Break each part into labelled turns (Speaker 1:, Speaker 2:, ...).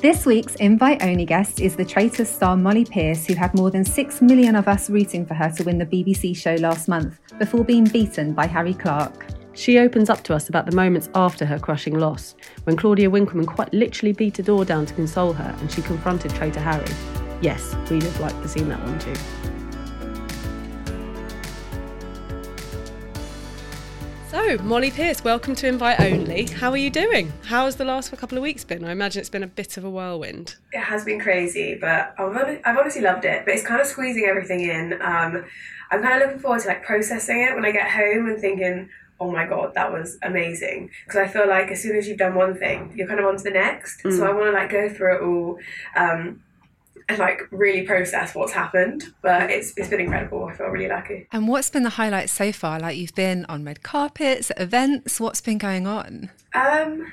Speaker 1: This week's invite only guest is the Traitors star Mollie Pearce, who had more than 6 million of us rooting for her to win the BBC show last month before being beaten by Harry Clark.
Speaker 2: She opens up to us about the moments after her crushing loss, when Claudia Winkleman quite literally beat a door down to console her and she confronted traitor Harry. Yes, we'd have liked to see that one too. So, Mollie Pearce, welcome to Invite Only. How are you doing? How has the last couple of weeks been? I imagine it's been a bit of a whirlwind.
Speaker 3: It has been crazy, but I've honestly, loved it. But it's kind of squeezing everything in. Um, I'm kind of looking forward to like processing it when I get home and thinking, oh my god, that was amazing. Because I feel like as soon as you've done one thing, you're kind of on to the next.
Speaker 2: Mm.
Speaker 3: So I want to like go through it all. Um, like really process what's happened, but it's it's been incredible. I feel really lucky.
Speaker 1: And what's been the highlight so far? Like you've been on red carpets, events, what's been going on?
Speaker 3: Um,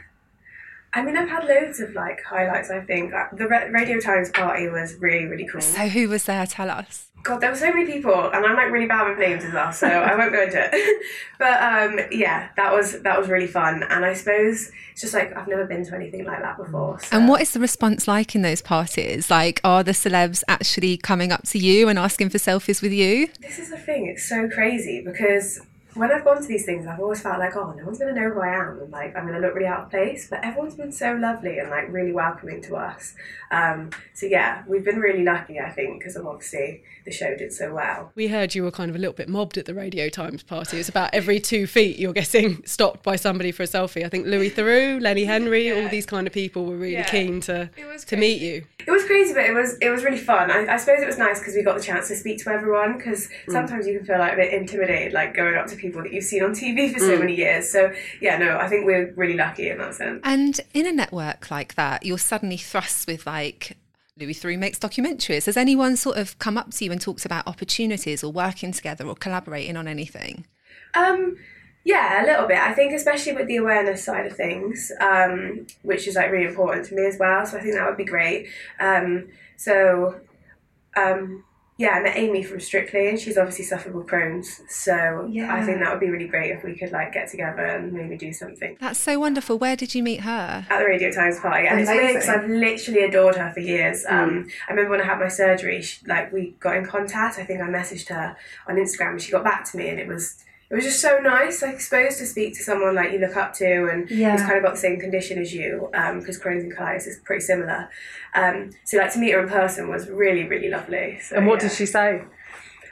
Speaker 3: I mean, I've had loads of like highlights. I think Uh, the Radio Times party was really really cool.
Speaker 1: So who was there? Tell us.
Speaker 3: God, there were so many people, and I'm like really bad with names as well, so I won't go into it. but um, yeah, that was that was really fun, and I suppose it's just like I've never been to anything like that before. So.
Speaker 1: And what is the response like in those parties? Like, are the celebs actually coming up to you and asking for selfies with you?
Speaker 3: This is the thing; it's so crazy because when I've gone to these things, I've always felt like, oh, no one's gonna know who I am, and like I'm gonna look really out of place. But everyone's been so lovely and like really welcoming to us. Um, so yeah, we've been really lucky, I think, because of obviously the show did so well.
Speaker 2: We heard you were kind of a little bit mobbed at the Radio Times party. It's about every two feet you're getting stopped by somebody for a selfie. I think Louis Theroux, Lenny Henry, all these kind of people were really
Speaker 3: Yeah.
Speaker 2: keen to to meet you.
Speaker 3: It was crazy, but it was it was really fun. I, I suppose it was nice because we got the chance to speak to everyone. Because sometimes you can feel like a bit intimidated, like going up to people that you've seen on TV for so many years. So yeah, no, I think we're really lucky in that sense.
Speaker 1: And in a network like that, you're suddenly thrust with like Louis Theroux makes documentaries. Has anyone sort of come up to you and talked about opportunities or working together or collaborating on anything?
Speaker 3: Um, yeah, a little bit. I think especially with the awareness side of things, um, which is like really important to me as well. So I think that would be great. Um, so um, yeah, I met Amy from Strictly, and she's obviously suffered with Crohn's. So I think that would be really great if we could like get together and maybe do something.
Speaker 1: That's so wonderful. Where did you meet her?
Speaker 3: at the Radio Times party, and it's weird because I've literally adored her for years. Um, I remember when I had my surgery, she, like we got in contact. I think I messaged her on Instagram, and she got back to me, and it was it was just so nice, I suppose, to speak to someone like you look up to, and yeah. who's kind of got the same condition as you, because Crohn's and colitis is pretty similar. Um, so like to meet her in person was really really lovely. So,
Speaker 2: And what
Speaker 3: yeah.
Speaker 2: did she say?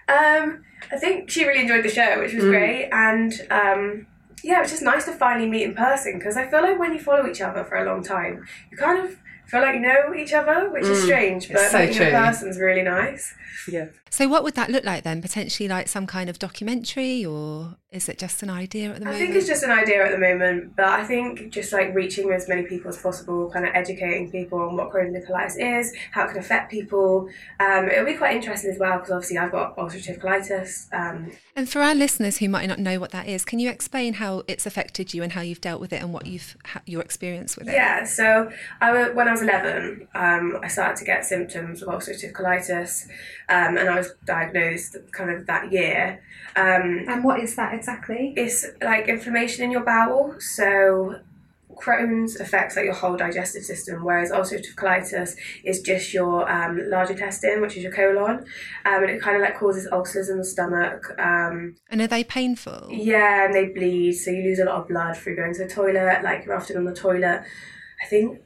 Speaker 3: Um, I think she really enjoyed the show, which was great, and um, yeah, it was just nice to finally meet in person because I feel like when you follow each other for a long time, you kind of feel like you know each other, which is strange, but
Speaker 1: so
Speaker 3: meeting
Speaker 1: true.
Speaker 3: in person really nice.
Speaker 2: Yeah.
Speaker 1: So, what would that look like then? Potentially, like some kind of documentary, or is it just an idea at the moment?
Speaker 3: I think it's just an idea at the moment, but I think just like reaching as many people as possible, kind of educating people on what Crohn's and colitis is, how it can affect people. Um, it'll be quite interesting as well because obviously I've got ulcerative colitis. Um,
Speaker 1: And for our listeners who might not know what that is, can you explain how it's affected you and how you've dealt with it and what you've ha- your experience with it?
Speaker 3: Yeah, so I, wa- when I was 11, um, I started to get symptoms of ulcerative colitis, um, and I was diagnosed kind of that year. Um,
Speaker 1: And what is that exactly?
Speaker 3: it's like inflammation in your bowel, so Crohn's affects like your whole digestive system, whereas ulcerative colitis is just your um, large intestine, which is your colon, um, and it kind of like causes ulcers in the stomach. Um,
Speaker 1: And are they painful?
Speaker 3: yeah, and they bleed, so you lose a lot of blood through going to the toilet. Like you're often on the toilet. I think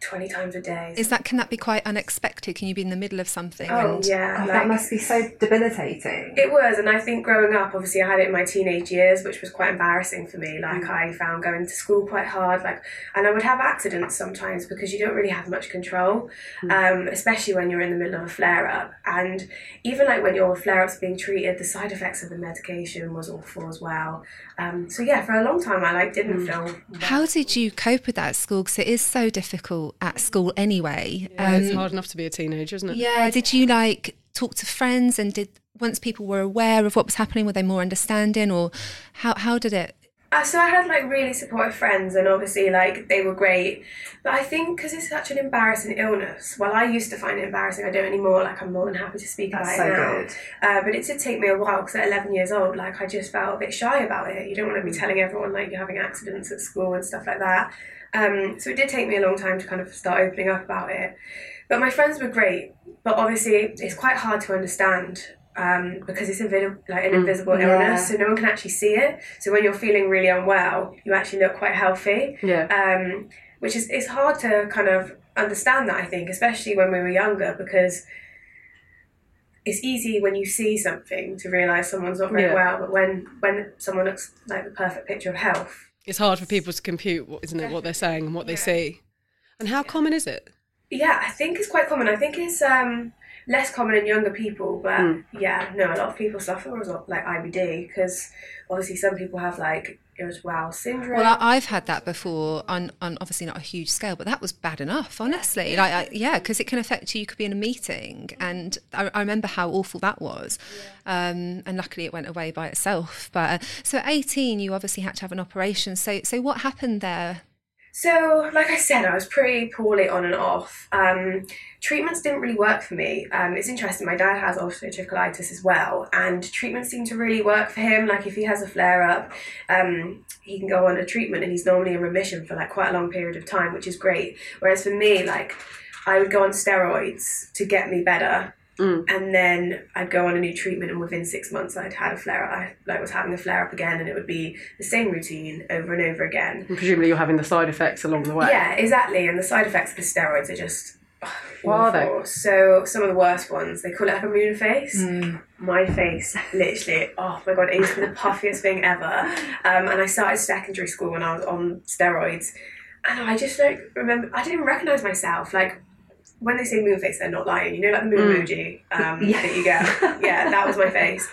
Speaker 3: 20 times a day.
Speaker 1: Is that can that be quite unexpected? Can you be in the middle of something?
Speaker 3: Oh,
Speaker 1: and
Speaker 3: yeah.
Speaker 4: Oh,
Speaker 3: like-
Speaker 4: that must be so debilitating.
Speaker 3: It was, and I think growing up, obviously, I had it in my teenage years, which was quite embarrassing for me. Like, I found going to school quite hard, like, and I would have accidents sometimes because you don't really have much control, um, especially when you're in the middle of a flare up. And even like when your flare up's being treated, the side effects of the medication was awful as well. Um, so yeah, for a long time, I like didn't feel.
Speaker 1: how did you cope with that at school? Because it is so difficult at school anyway.
Speaker 2: Yeah, it's
Speaker 1: Um,
Speaker 2: hard enough to be a teenager, isn't it?
Speaker 1: Yeah. Did you like talk to friends and did once people were aware of what was happening, were they more understanding or how how did it?
Speaker 3: Uh, so I had like really supportive friends, and obviously like they were great. But I think because it's such an embarrassing illness, well, I used to find it embarrassing. I don't anymore. Like I'm more than happy to speak
Speaker 4: That's
Speaker 3: about
Speaker 4: so
Speaker 3: it now. Uh, but it did take me a while because at 11 years old, like I just felt a bit shy about it. You don't want to be telling everyone like you're having accidents at school and stuff like that. Um, so it did take me a long time to kind of start opening up about it. But my friends were great. But obviously, it's quite hard to understand um, because it's invi- like an invisible
Speaker 4: yeah.
Speaker 3: illness, so no one can actually see it. So when you're feeling really unwell, you actually look quite healthy
Speaker 2: Yeah.
Speaker 3: um, which is it's hard to kind of understand that I think, especially when we were younger, because it's easy when you see something to realize someone's not very
Speaker 2: Yeah.
Speaker 3: well, but when when someone looks like the perfect picture of health,
Speaker 2: It's hard for people to compute, what- isn't it, what they're saying and what they see. And how common is it?
Speaker 3: yeah, I think it's quite common. I think it's um, less common in younger people, but
Speaker 2: Mm.
Speaker 3: yeah, no, a lot of people suffer with like IBD because obviously some people have like irritable syndrome.
Speaker 1: Well, I've had that before on, on obviously not a huge scale, but that was bad enough, honestly. Like, I, yeah, because it can affect you. You could be in a meeting, and I, I remember how awful that was. Um, and luckily, it went away by itself. But uh, so at 18, you obviously had to have an operation. So, so what happened there?
Speaker 3: So, like I said, I was pretty poorly on and off. Um, treatments didn't really work for me. Um, it's interesting, my dad has ulcerative colitis as well, and treatments seem to really work for him. Like, if he has a flare up, um, he can go on a treatment and he's normally in remission for like quite a long period of time, which is great. Whereas for me, like, I would go on steroids to get me better. And then I'd go on a new treatment, and within six months, I'd had a flare up. I like was having a flare up again, and it would be the same routine over and over again.
Speaker 2: And presumably you're having the side effects along the way.
Speaker 3: Yeah, exactly. And the side effects of the steroids are just
Speaker 2: What are they?
Speaker 3: awful. So some of the worst ones, they call it like a moon face. My face, literally, oh my god, it used to be the puffiest thing ever. Um, and I started secondary school when I was on steroids, and I just like remember I didn't recognize myself. Like when they say moon face, they're not lying. You know, like the moon emoji um,
Speaker 4: Yeah.
Speaker 3: that you get. Yeah, that was my face.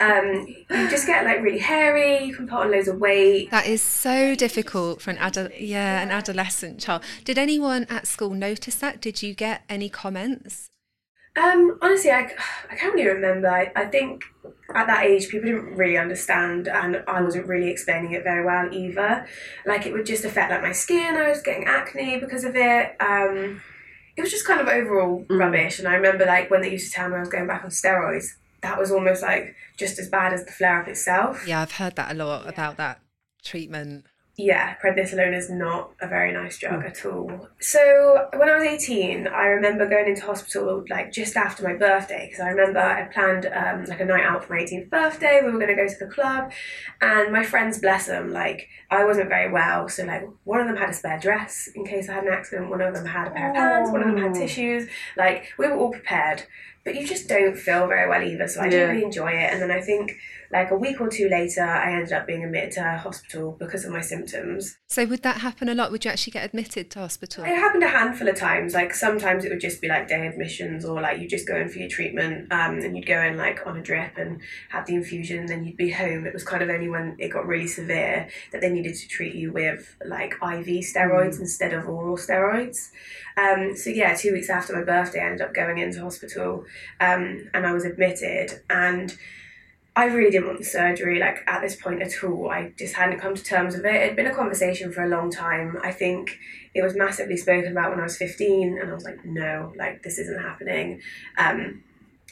Speaker 3: Um, you just get like really hairy. You can put on loads of weight.
Speaker 1: That is so difficult for an adult, yeah, an adolescent child. Did anyone at school notice that? Did you get any comments?
Speaker 3: Um, honestly, I, I can't really remember. I, I think at that age, people didn't really understand, and I wasn't really explaining it very well either. Like, it would just affect like my skin. I was getting acne because of it. Um, it was just kind of overall mm. rubbish. And I remember like when they used to tell me I was going back on steroids, that was almost like just as bad as the flare up itself.
Speaker 1: Yeah, I've heard that a lot about that treatment.
Speaker 3: Yeah, prednisolone is not a very nice drug at all. So when I was 18, I remember going into hospital like just after my birthday because I remember I planned um, like a night out for my 18th birthday. We were going to go to the club, and my friends, bless them, like I wasn't very well, so like one of them had a spare dress in case I had an accident. One of them had a pair of pants. One of them had tissues. Like we were all prepared. But you just don't feel very well either, so I
Speaker 2: Yeah.
Speaker 3: didn't really enjoy it. And then I think, like a week or two later, I ended up being admitted to hospital because of my symptoms.
Speaker 1: So would that happen a lot? Would you actually get admitted to hospital?
Speaker 3: It happened a handful of times. Like sometimes it would just be like day admissions, or like you just go in for your treatment, um, and you'd go in like on a drip and have the infusion, and then you'd be home. It was kind of only when it got really severe that they needed to treat you with like IV steroids instead of oral steroids. Um, so yeah, two weeks after my birthday, I ended up going into hospital, um, and I was admitted and. I really didn't want the surgery, like at this point at all. I just hadn't come to terms with it. It'd been a conversation for a long time. I think it was massively spoken about when I was 15, and I was like, no, like this isn't happening. Um,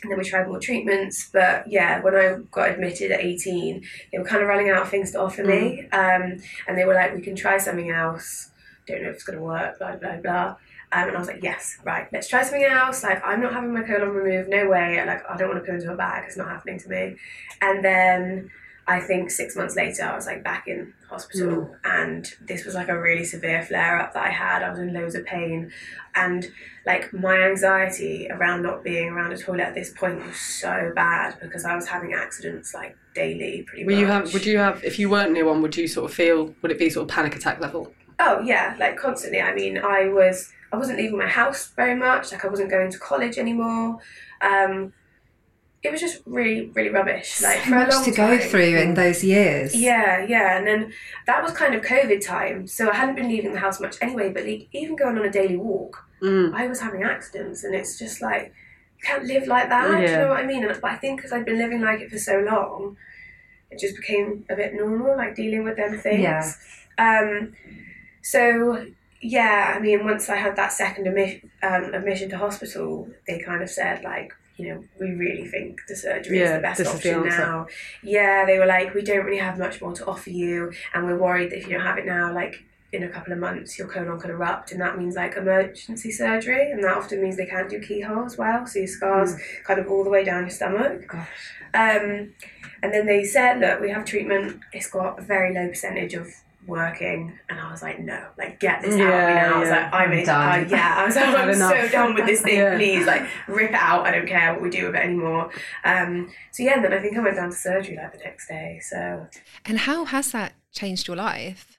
Speaker 3: and then we tried more treatments, but yeah, when I got admitted at 18, they were kind of running out of things to offer me. Um, and they were like, we can try something else. Don't know if it's going to work, blah, blah, blah. Um, and I was like, yes, right, let's try something else. Like, I'm not having my colon removed, no way. Like, I don't want to put into a bag, it's not happening to me. And then I think six months later, I was like back in hospital, and this was like a really severe flare up that I had. I was in loads of pain, and like my anxiety around not being around a toilet at this point was so bad because I was having accidents like daily, pretty
Speaker 2: Were
Speaker 3: much.
Speaker 2: you have? Would you have? If you weren't near one, would you sort of feel? Would it be sort of panic attack level?
Speaker 3: Oh yeah, like constantly. I mean, I was I wasn't leaving my house very much. Like I wasn't going to college anymore. Um, it was just really, really rubbish. Like
Speaker 4: so
Speaker 3: for a
Speaker 4: much to go
Speaker 3: time.
Speaker 4: through in those years.
Speaker 3: Yeah, yeah, and then that was kind of COVID time, so I hadn't been leaving the house much anyway. But like, even going on a daily walk,
Speaker 2: Mm.
Speaker 3: I was having accidents, and it's just like you can't live like that. Do you know what I mean? And but I think because I'd been living like it for so long, it just became a bit normal, like dealing with them things.
Speaker 4: Yeah.
Speaker 3: Um, so yeah, I mean, once I had that second admission, um, admission to hospital, they kind of said like, you know, we really think the surgery is the best
Speaker 2: is the
Speaker 3: option now. Yeah, they were like, we don't really have much more to offer you, and we're worried that if you don't have it now, like in a couple of months, your colon could erupt, and that means like emergency surgery, and that often means they can't do keyhole as well, so your scars kind of all the way down your stomach.
Speaker 4: Gosh.
Speaker 3: Um, and then they said, look, we have treatment. It's got a very low percentage of working, and I was like, no, like get this out of me
Speaker 2: Yeah,
Speaker 3: now. I was
Speaker 2: yeah.
Speaker 3: like, I'm,
Speaker 4: I'm done.
Speaker 3: uh, yeah, I was like, I'm so done with this thing.
Speaker 2: Yeah.
Speaker 3: Please, like rip it out. I don't care what we do with it anymore. Um, so yeah, then I think I went down to surgery like the next day. So
Speaker 1: And how has that changed your life?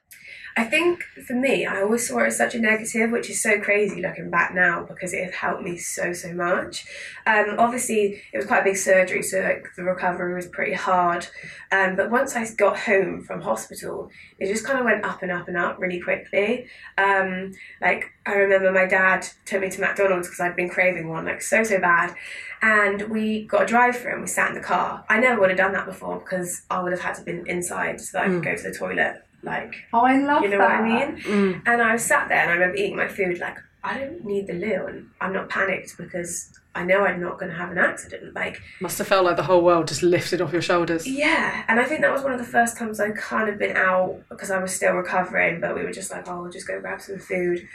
Speaker 3: I think for me, I always saw it as such a negative, which is so crazy looking back now because it has helped me so so much. Um, obviously, it was quite a big surgery, so like the recovery was pretty hard. Um, but once I got home from hospital, it just kind of went up and up and up really quickly. Um, like I remember my dad took me to McDonald's because I'd been craving one like so so bad, and we got a drive-through and we sat in the car. I never would have done that before because I would have had to have been inside so that I could go to the toilet. Like
Speaker 4: Oh, I love
Speaker 3: you know
Speaker 4: that.
Speaker 3: what I mean?
Speaker 2: Mm.
Speaker 3: And I was sat there and I remember eating my food like, I don't need the loo and I'm not panicked because I know I'm not going to have an accident. Like,
Speaker 2: Must have felt like the whole world just lifted off your shoulders.
Speaker 3: yeah. And I think that was one of the first times I kind of been out because I was still recovering, but we were just like, oh, we'll just go grab some food.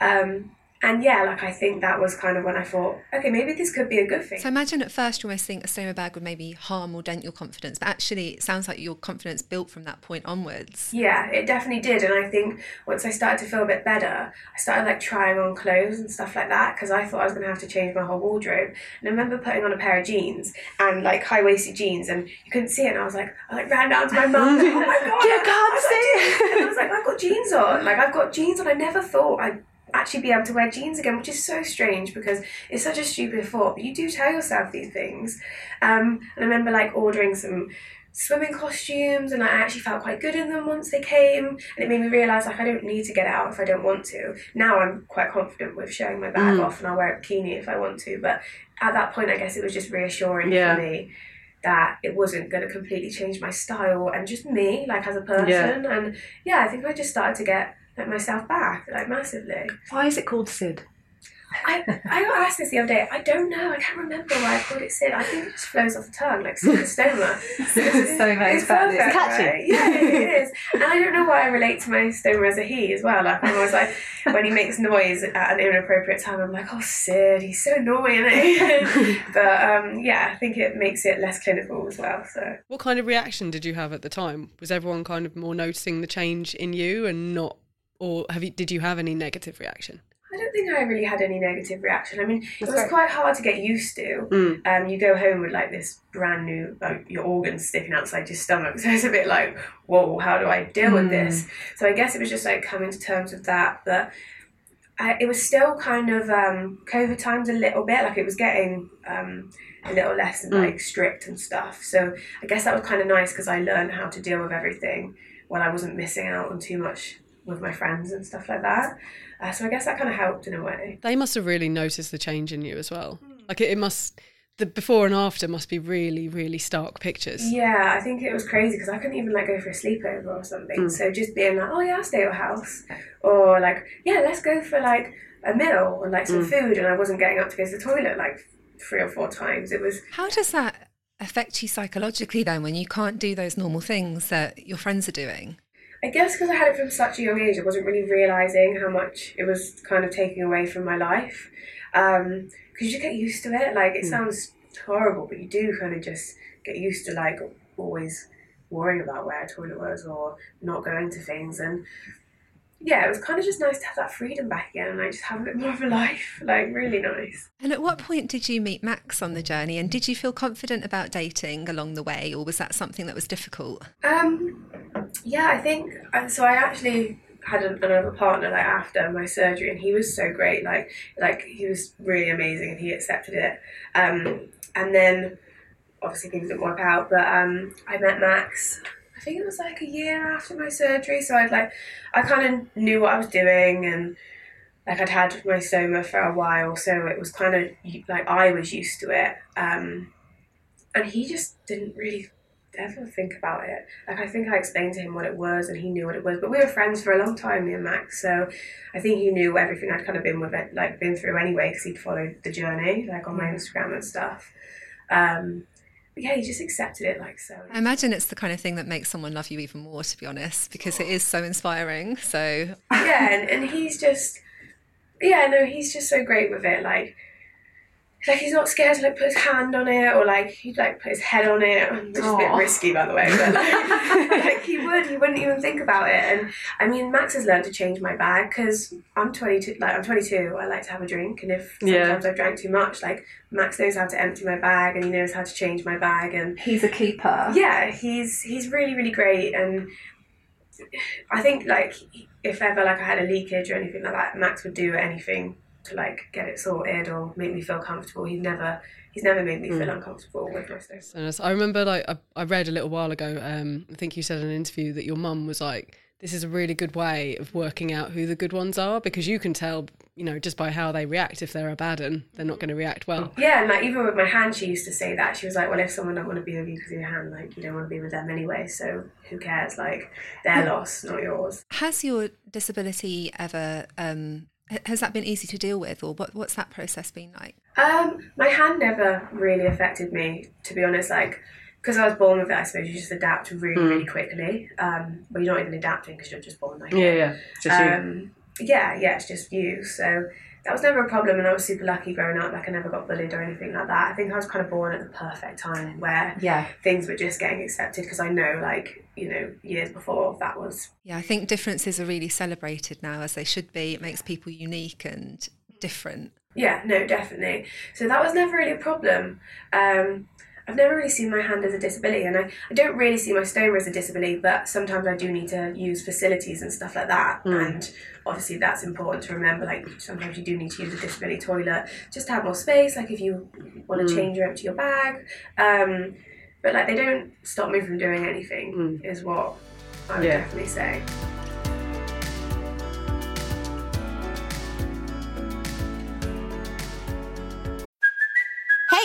Speaker 3: Um, and yeah, like I think that was kind of when I thought, okay, maybe this could be a good thing.
Speaker 1: So imagine at first you almost think a stoma bag would maybe harm or dent your confidence, but actually it sounds like your confidence built from that point onwards.
Speaker 3: Yeah, it definitely did. And I think once I started to feel a bit better, I started like trying on clothes and stuff like that because I thought I was going to have to change my whole wardrobe. And I remember putting on a pair of jeans and like high waisted jeans, and you couldn't see it. And I was like, I like ran down to my mum. Like, oh my god,
Speaker 2: You can't
Speaker 3: I've
Speaker 2: see
Speaker 3: jeans." And I was like, I've got jeans on. Like I've got jeans on. I never thought I'd actually be able to wear jeans again, which is so strange because it's such a stupid thought. But you do tell yourself these things. Um, and I remember like ordering some swimming costumes and like, I actually felt quite good in them once they came and it made me realise like I don't need to get it out if I don't want to. Now I'm quite confident with showing my bag
Speaker 2: Mm.
Speaker 3: off and I'll wear a bikini if I want to but at that point I guess it was just reassuring
Speaker 2: Yeah.
Speaker 3: for me that it wasn't going to completely change my style and just me like as a person and yeah I think I just started to get like myself back like massively.
Speaker 2: Why is it called Sid?
Speaker 3: I, I got asked this the other day. I don't know. I can't remember why I called it Sid. I think it just flows off the tongue like stoma.
Speaker 4: Stoma is
Speaker 3: it's
Speaker 4: better.
Speaker 3: perfect,
Speaker 2: catchy.
Speaker 3: right? Yeah, it is. And I don't know why I relate to my stoma as a he as well. Like I'm always like when he makes noise at an inappropriate time, I'm like, oh Sid, he's so annoying. eh?" but um, yeah, I think it makes it less clinical as well. So
Speaker 2: What kind of reaction did you have at the time? Was everyone kind of more noticing the change in you and not, or have you? Did you have any negative reaction?
Speaker 3: I don't think I really had any negative reaction. I mean, it was
Speaker 2: great.
Speaker 3: quite hard to get used to.
Speaker 2: Mm.
Speaker 3: Um, you go home with like this brand new, like your organs sticking outside your stomach. So it's a bit like, whoa, how do I deal with this? So I guess it was just like coming to terms with that. But I, it was still kind of um, COVID times a little bit. Like it was getting um, a little less
Speaker 2: Mm.
Speaker 3: like strict and stuff. So I guess that was kind of nice because I learned how to deal with everything while I wasn't missing out on too much with my friends and stuff like that. Uh, so I guess that kind of helped in a way.
Speaker 2: They must have really noticed the change in you as well. Like it, it must, the before and after must be really, really stark pictures.
Speaker 3: Yeah, I think it was crazy because I couldn't even like go for a sleepover or something.
Speaker 2: Mm.
Speaker 3: So just being like, oh yeah, I'll stay at your house, or like, yeah, let's go for like a meal or like some
Speaker 2: Mm.
Speaker 3: food, and I wasn't getting up to go to the toilet like three or four times. It was
Speaker 1: How does that affect you psychologically then when you can't do those normal things that your friends are doing?
Speaker 3: I guess because I had it from such a young age, I wasn't really realizing how much it was kind of taking away from my life. Because you just get used to it. Like, it
Speaker 2: Mm.
Speaker 3: sounds horrible, but you do kind of just get used to, like, always worrying about where a toilet was or not going to things and yeah, it was kind of just nice to have that freedom back again and like just have a bit more of a life. Like really nice.
Speaker 1: And at what point did you meet Max on the journey? And did you feel confident about dating along the way, or was that something that was difficult?
Speaker 3: Um, yeah, I think so. I actually had an, another partner like after my surgery, and he was so great. Like, like he was really amazing, and he accepted it. Um, and then obviously things didn't work out, but um, I met Max. I think it was like a year after my surgery, so I'd like I kind of knew what I was doing, and like I'd had my stoma for a while, so it was kind of like I was used to it. Um, and he just didn't really ever think about it. Like I think I explained to him what it was, and he knew what it was. But we were friends for a long time, me and Max. So I think he knew everything I'd kind of been with it, like been through anyway, because he'd followed the journey, like on my Instagram and stuff. Um, but yeah, he just accepted it like so.
Speaker 1: I imagine it's the kind of thing that makes someone love you even more, to be honest, because it is so inspiring. So
Speaker 3: yeah, and, and he's just yeah, no, he's just so great with it. Like like he's not scared to like put his hand on it or like he'd like put his head on it, which is a bit risky by the way. But like, like he would, he wouldn't even think about it. And I mean, Max has learned to change my bag because I'm 22. Like I'm 22, I like to have a drink, and if
Speaker 2: Yeah.
Speaker 3: sometimes I've drank too much, like Max knows how to empty my bag and he knows how to change my bag and
Speaker 4: He's a keeper.
Speaker 3: yeah, he's he's really really great, and I think like if ever like I had a leakage or anything like that, Max would do anything to like get it sorted or make me feel comfortable. He's never he's never made me feel uncomfortable with my stuff.
Speaker 5: So. I remember, like, I, I read a little while ago. Um, I think you said in an interview that your mum was like, "This is a really good way of working out who the good ones are because you can tell, you know, just by how they react if they're a bad and they're not going to react well."
Speaker 3: Yeah, and like even with my hand, she used to say that she was like, "Well, if someone don't want to be with you because of your hand, like you don't want to be with them anyway, so who cares? Like their loss, not yours."
Speaker 1: has your disability ever um, h- has that been easy to deal with, or what, what's that process been like?
Speaker 3: Um, my hand never really affected me, to be honest. Like, because I was born with it, I suppose you just adapt really, really quickly. Um, but you're not even adapting because you're just born like
Speaker 2: Yeah,
Speaker 3: it.
Speaker 2: yeah. Just you.
Speaker 3: Um, yeah, yeah, it's just you. So that was never a problem, and I was super lucky growing up. Like, I never got bullied or anything like that. I think I was kind of born at the perfect time where
Speaker 4: Yeah.
Speaker 3: things were just getting accepted because I know, like, you know, years before that was
Speaker 1: Yeah, I think differences are really celebrated now as they should be. It makes people unique and different.
Speaker 3: Yeah, no, definitely. So that was never really a problem. Um, I've never really seen my hand as a disability, and I, I don't really see my stoma as a disability, but sometimes I do need to use facilities and stuff like that. And obviously, that's important to remember. Like, sometimes you do need to use a disability toilet just to have more space, like if you want to change or empty your bag. Um, but, like, they don't stop me from doing anything, is what I would
Speaker 2: Yeah.
Speaker 3: definitely say.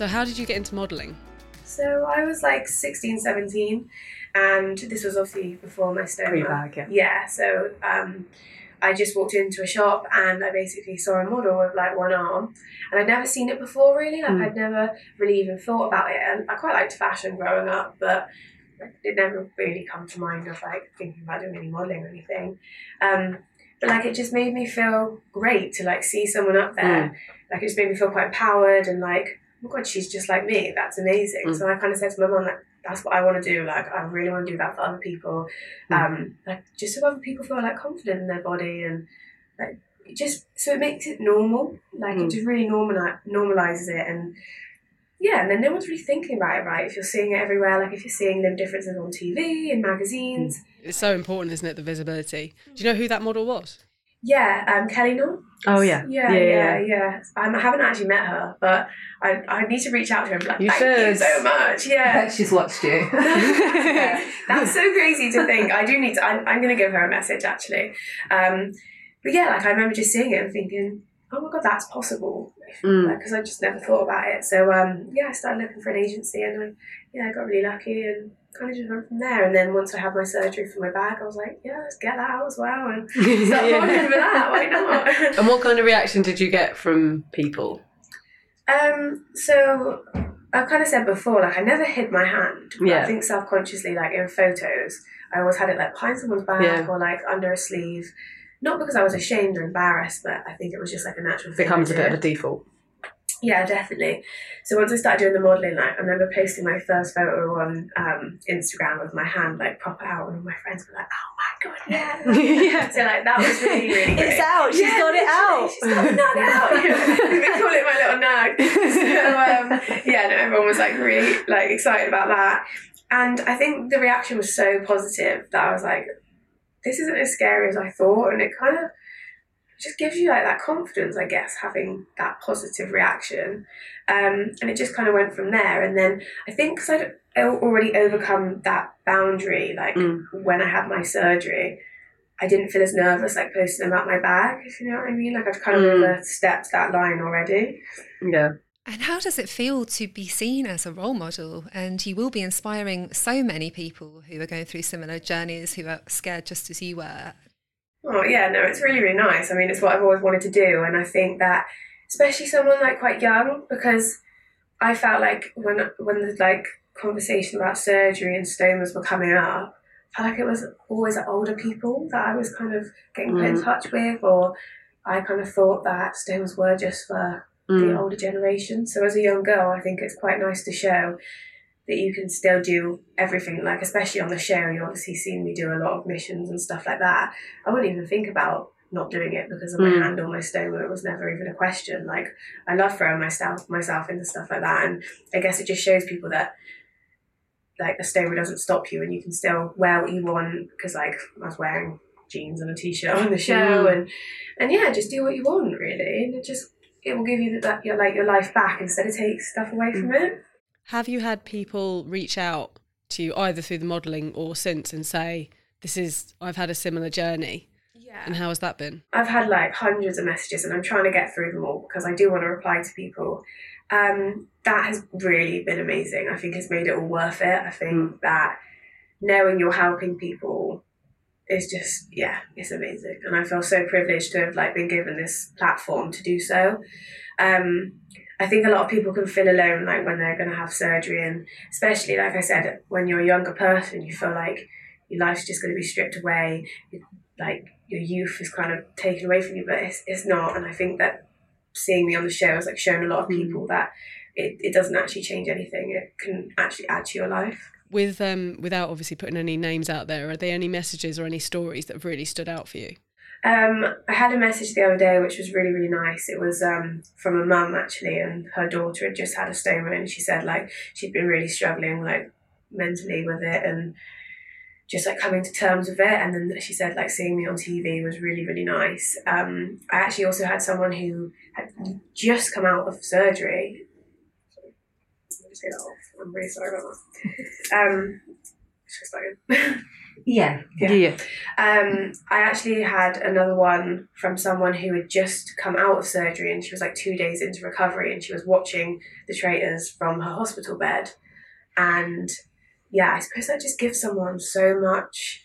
Speaker 5: So, how did you get into modelling?
Speaker 3: So I was like 16, 17, and this was obviously before my stoma.
Speaker 2: Pre-bag, yeah.
Speaker 3: Yeah, so um, I just walked into a shop and I basically saw a model with like one arm, and I'd never seen it before really. Like
Speaker 2: Mm.
Speaker 3: I'd never really even thought about it, and I quite liked fashion growing up, but it never really come to mind of like thinking about doing any modelling or anything. Um, but like it just made me feel great to like see someone up there. Like it just made me feel quite empowered and like, oh my god, she's just like me. That's amazing.
Speaker 2: Mm.
Speaker 3: So I kind of said to my mum like, that's what I want to do. Like I really want to do that for other people. Um, like just so other people feel like confident in their body and like just so it makes it normal. Like it
Speaker 2: Mm.
Speaker 3: just really normali- normalizes it and yeah, and then no one's really thinking about it, right? If you're seeing it everywhere, like if you're seeing them differences on TV and magazines.
Speaker 5: It's so important, isn't it, the visibility? Do you know who that model was?
Speaker 3: Yeah, um, Kelly Knox.
Speaker 2: Oh, yeah.
Speaker 3: Yeah, yeah, yeah. Um, I haven't actually met her, but I, I need to reach out to her like,
Speaker 2: You
Speaker 3: thank you so much.
Speaker 4: I
Speaker 3: Yeah.
Speaker 4: bet she's watched you.
Speaker 3: That's so crazy to think. I do need to, I'm, I'm going to give her a message actually. Um, but yeah, like I remember just seeing it and thinking, oh my God, that's possible. life
Speaker 2: Mm.
Speaker 3: because I just never thought about it. So um, yeah, I started looking for an agency, and I yeah I got really lucky and kind of just went from there. And then once I had my surgery for my bag, I was like, yeah, let's get that out as well and start
Speaker 2: Yeah.
Speaker 3: for that. Why not?
Speaker 2: And what kind of reaction did you get from people?
Speaker 3: Um, so I've kind of said before, like I never hid my hand.
Speaker 2: Yeah.
Speaker 3: I think self consciously, like in photos, I always had it like behind someone's back
Speaker 2: Yeah.
Speaker 3: or like under a sleeve. Not because I was ashamed or embarrassed, but I think it was just like a natural thing. I
Speaker 2: Becomes a bit of a default.
Speaker 3: Yeah, definitely. So once I started doing the modelling, like I remember posting my first photo on um, Instagram with my hand like proper out, and all my friends were like, "Oh my god, yeah!"
Speaker 2: yeah.
Speaker 3: So like that was really really great.
Speaker 2: It's out. She's
Speaker 3: Yeah,
Speaker 2: got it out.
Speaker 3: She's got nug out. we call it my little nug. So um, yeah, no, everyone was like really like excited about that, and I think the reaction was so positive that I was like, "This isn't as scary as I thought," and it kind of just gives you like that confidence, I guess, having that positive reaction. Um, and it just kind of went from there. And then I think because I'd already overcome that boundary, like
Speaker 2: Mm.
Speaker 3: when I had my surgery, I didn't feel as nervous like posting about my bag, if you know what I mean. Like I'd kind of
Speaker 2: Mm.
Speaker 3: overstepped that line already.
Speaker 2: Yeah.
Speaker 1: And how does it feel to be seen as a role model? And you will be inspiring so many people who are going through similar journeys, who are scared just as you were.
Speaker 3: Oh yeah, no, it's really really nice. I mean, it's what I've always wanted to do, and I think that especially someone like quite young, because I felt like when when the like conversation about surgery and stomas were coming up, I felt like it was always older people that I was kind of getting put in
Speaker 2: Mm.
Speaker 3: touch with, or I kind of thought that stomas were just for the
Speaker 2: Mm.
Speaker 3: older generation. So as a young girl, I think it's quite nice to show that you can still do everything. Like especially on the show, you obviously seen me do a lot of missions and stuff like that. I wouldn't even think about not doing it because of my
Speaker 2: Mm.
Speaker 3: hand or my stoma. It was never even a question. Like I love throwing myself myself into stuff like that, and I guess it just shows people that like a stoma doesn't stop you, and you can still wear what you want. Because like I was wearing jeans and a t-shirt on the show,
Speaker 2: Mm.
Speaker 3: and and yeah, just do what you want really, and it just it will give you that your like your life back instead of take stuff away from it.
Speaker 5: Have you had people reach out to you either through the modelling or since and say, This is, I've had a similar journey?
Speaker 3: Yeah.
Speaker 5: And how has that been?
Speaker 3: I've had like hundreds of messages and I'm trying to get through them all because I do want to reply to people. Um, that has really been amazing. I think it's made it all worth it. I think that knowing you're helping people is just yeah, it's amazing. And I feel so privileged to have like been given this platform to do so. Um, I think a lot of people can feel alone like when they're gonna have surgery and especially like I said, when you're a younger person you feel like your life's just gonna be stripped away. Like your youth is kind of taken away from you, but it's, it's not. And I think that seeing me on the show has like shown a lot of people that it, it doesn't actually change anything. It can actually add to your life.
Speaker 5: With um, without obviously putting any names out there, are there any messages or any stories that have really stood out for you?
Speaker 3: Um, I had a message the other day which was really, really nice. It was um, from a mum actually, and her daughter had just had a stoma, and she said like she'd been really struggling like mentally with it and just like coming to terms with it. And then she said like seeing me on TV was really, really nice. Um, I actually also had someone who had just come out of surgery. I'm really sorry about that. Um, start again?
Speaker 4: Yeah.
Speaker 3: Yeah.
Speaker 2: Yeah.
Speaker 3: Um, I actually had another one from someone who had just come out of surgery and she was like two days into recovery and she was watching the traitors from her hospital bed. And yeah, I suppose that just gives someone so much